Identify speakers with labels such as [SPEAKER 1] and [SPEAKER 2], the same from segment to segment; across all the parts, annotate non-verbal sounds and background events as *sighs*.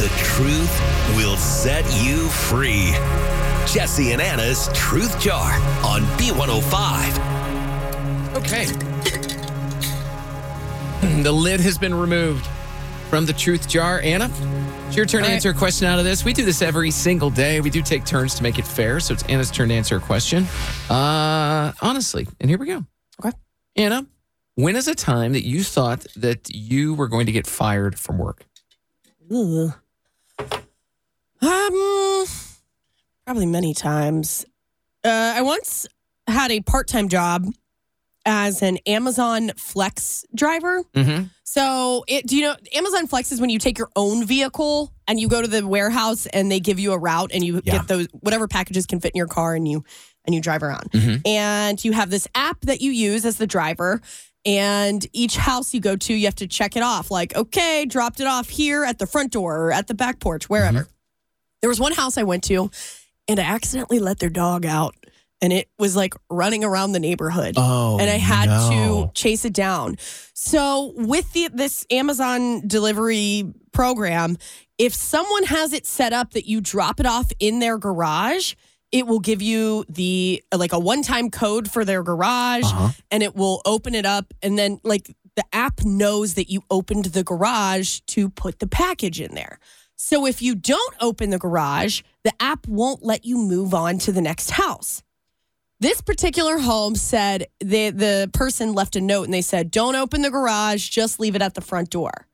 [SPEAKER 1] The truth will set you free. Jesse and Anna's Truth Jar on B105.
[SPEAKER 2] Okay. *clears throat* The lid has been removed from the truth jar. Anna, it's your turn to
[SPEAKER 3] All right.
[SPEAKER 2] answer a question out of this. We do this every single day. We do take turns to make it fair. So it's Anna's turn to answer a question. Uh, honestly, and here we go.
[SPEAKER 3] Okay.
[SPEAKER 2] Anna, when is a time that you thought that you were going to get fired from work?
[SPEAKER 3] Ugh. Um, probably many times. Uh, I once had a part-time job as an Amazon Flex driver.
[SPEAKER 2] Mm-hmm.
[SPEAKER 3] So, it, do you know Amazon Flex is when you take your own vehicle and you go to the warehouse and they give you a route and you
[SPEAKER 2] Yeah.
[SPEAKER 3] get those whatever packages can fit in your car and you and you drive around.
[SPEAKER 2] Mhm.
[SPEAKER 3] And you have this app that you use as the driver. And each house you go to, you have to check it off. Like, okay, dropped it off here at the front door or at the back porch, wherever. There was one house I went to, and I accidentally let their dog out, and it was like running around the neighborhood
[SPEAKER 2] Oh,
[SPEAKER 3] and I had
[SPEAKER 2] no.
[SPEAKER 3] to chase it down. So with the, this Amazon delivery program, if someone has it set up that you drop it off in their garage, it will give you the like a one-time code for their garage
[SPEAKER 2] Uh-huh.
[SPEAKER 3] and it will open it up and then like the app knows that you opened the garage to put the package in there. So if you don't open the garage, the app won't let you move on to the next house. This particular home said the the person left a note and they said, "Don't open the garage, just leave it at the front door."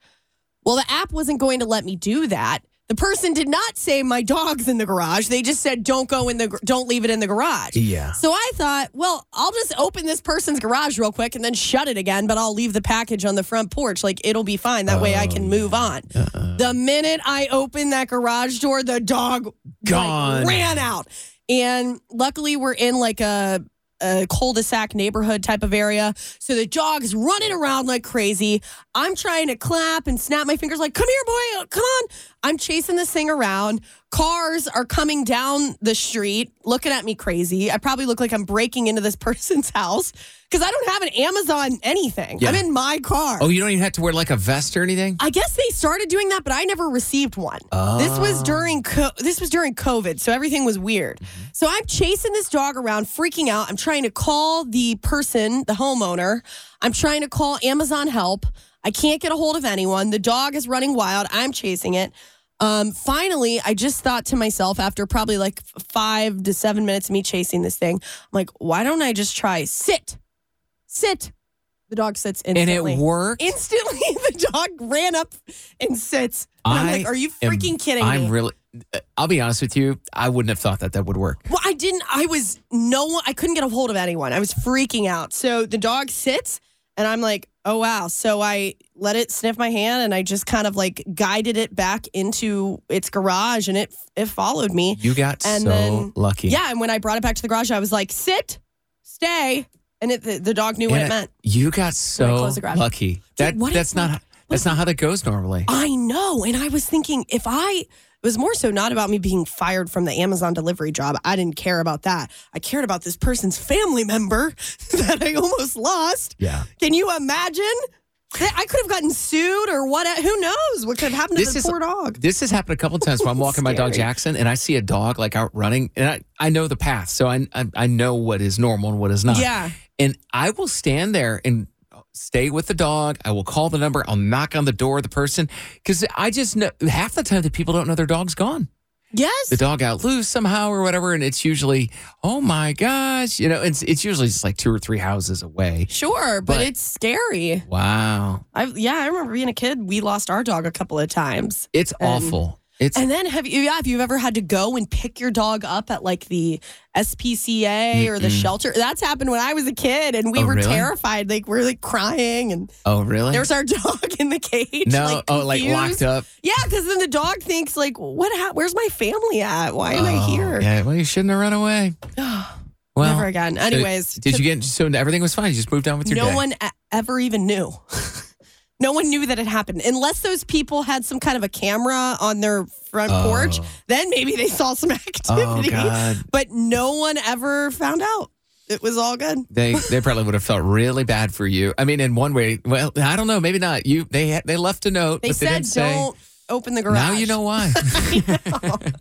[SPEAKER 3] Well, the app wasn't going to let me do that. The person did not say my dog's in the garage. They just said, "Don't go in the don't leave it in the garage."
[SPEAKER 2] Yeah.
[SPEAKER 3] So I thought, well, I'll just open this person's garage real quick and then shut it again, but I'll leave the package on the front porch. Like it'll be fine. That way I can move oh, on. Uh-uh. The minute I opened that garage door, the dog like, ran out. And luckily we're in like a a cul-de-sac neighborhood type of area. So the dog's running around like crazy. I'm trying to clap and snap my fingers like, come here, boy, come on. I'm chasing this thing around. Cars are coming down the street looking at me crazy. I probably look like I'm breaking into this *laughs* person's house because I don't have an Amazon anything.
[SPEAKER 2] Yeah.
[SPEAKER 3] I'm in my car.
[SPEAKER 2] Oh, you don't even have to wear like a vest or anything?
[SPEAKER 3] I guess they started doing that, but I never received one. This was ah. during co- this was during COVID, so everything was weird. Mm-hmm. So I'm chasing this dog around, freaking out. I'm trying to call the person, the homeowner. I'm trying to call Amazon help. I can't get a hold of anyone. The dog is running wild. I'm chasing it. Um, finally, I just thought to myself after probably like five to seven minutes of me chasing this thing, I'm like, why don't I just try sit, sit? The dog sits instantly.
[SPEAKER 2] And it worked.
[SPEAKER 3] Instantly, *laughs* the dog ran up and sits. And I'm like, are you
[SPEAKER 2] am-
[SPEAKER 3] freaking kidding
[SPEAKER 2] I'm
[SPEAKER 3] me?
[SPEAKER 2] really. I'll be honest with you. I wouldn't have thought that that would work.
[SPEAKER 3] well, I didn't. I was no one. I couldn't get a hold of anyone. I was freaking out. So the dog sits, and I'm like, oh wow. So I let it sniff my hand, and I just kind of like guided it back into its garage, and it it followed me.
[SPEAKER 2] You got
[SPEAKER 3] And
[SPEAKER 2] so
[SPEAKER 3] then-
[SPEAKER 2] lucky.
[SPEAKER 3] Yeah, and when I brought it back to the garage, I was like, sit, stay, and it, the, the dog knew what it
[SPEAKER 2] Anna,
[SPEAKER 3] meant.
[SPEAKER 2] You got so
[SPEAKER 3] closed the garage.
[SPEAKER 2] lucky. That
[SPEAKER 3] what
[SPEAKER 2] that's not
[SPEAKER 3] like-
[SPEAKER 2] that's not how that goes normally.
[SPEAKER 3] I know. And I was thinking if I it was more so not about me being fired from the Amazon delivery job. I didn't care about that. I cared about this person's family member *laughs* that I almost lost.
[SPEAKER 2] Yeah.
[SPEAKER 3] Can you imagine? I could have gotten sued or what who knows what could have happened to
[SPEAKER 2] This is-
[SPEAKER 3] poor dog.
[SPEAKER 2] This has happened a couple of times when I'm *laughs* walking my dog Jackson and I see a dog like out running and I, I know the path. So I, I I know what is normal and what is not.
[SPEAKER 3] Yeah.
[SPEAKER 2] And I will stand there and stay with the dog. I will call the number. I'll knock on the door of the person because I just know half the time that people don't know their dog's gone.
[SPEAKER 3] Yes.
[SPEAKER 2] The dog out loose somehow or whatever, and it's usually oh my gosh, you know, it's it's usually just like two or three houses away.
[SPEAKER 3] Sure, but,
[SPEAKER 2] But-
[SPEAKER 3] it's scary.
[SPEAKER 2] Wow,
[SPEAKER 3] I yeah, I remember being a kid. We lost our dog a couple of times.
[SPEAKER 2] it's
[SPEAKER 3] And-
[SPEAKER 2] awful. It's
[SPEAKER 3] And then have you, yeah, if you've ever had to go and pick your dog up at like the SPCA or the shelter, that's happened when I was a kid and we
[SPEAKER 2] Oh,
[SPEAKER 3] were
[SPEAKER 2] really?
[SPEAKER 3] terrified. Like we're like crying and
[SPEAKER 2] oh really?
[SPEAKER 3] there's our *laughs* dog in the cage.
[SPEAKER 2] no,
[SPEAKER 3] like,
[SPEAKER 2] oh like locked up.
[SPEAKER 3] Yeah, because then the dog thinks like, what? Ha- where's my family at? Why am I
[SPEAKER 2] Oh,
[SPEAKER 3] here?
[SPEAKER 2] Yeah, well you shouldn't have run away. *sighs* Well,
[SPEAKER 3] Never again.
[SPEAKER 2] so
[SPEAKER 3] Anyways,
[SPEAKER 2] did you get so everything was fine? You just moved on with your
[SPEAKER 3] no
[SPEAKER 2] day.
[SPEAKER 3] one ever even knew. *laughs* no one knew that it happened unless those people had some kind of a camera on their front
[SPEAKER 2] Oh.
[SPEAKER 3] porch. Then maybe they saw some *laughs* oh, activity.
[SPEAKER 2] God.
[SPEAKER 3] But no one ever found out. It was all good.
[SPEAKER 2] They they probably would have felt really bad for you. I mean, in one way, well, I don't know, maybe not. You they they left a note,
[SPEAKER 3] They
[SPEAKER 2] but they
[SPEAKER 3] said
[SPEAKER 2] didn't say.
[SPEAKER 3] don't open the garage.
[SPEAKER 2] Now you know why. *laughs* *laughs*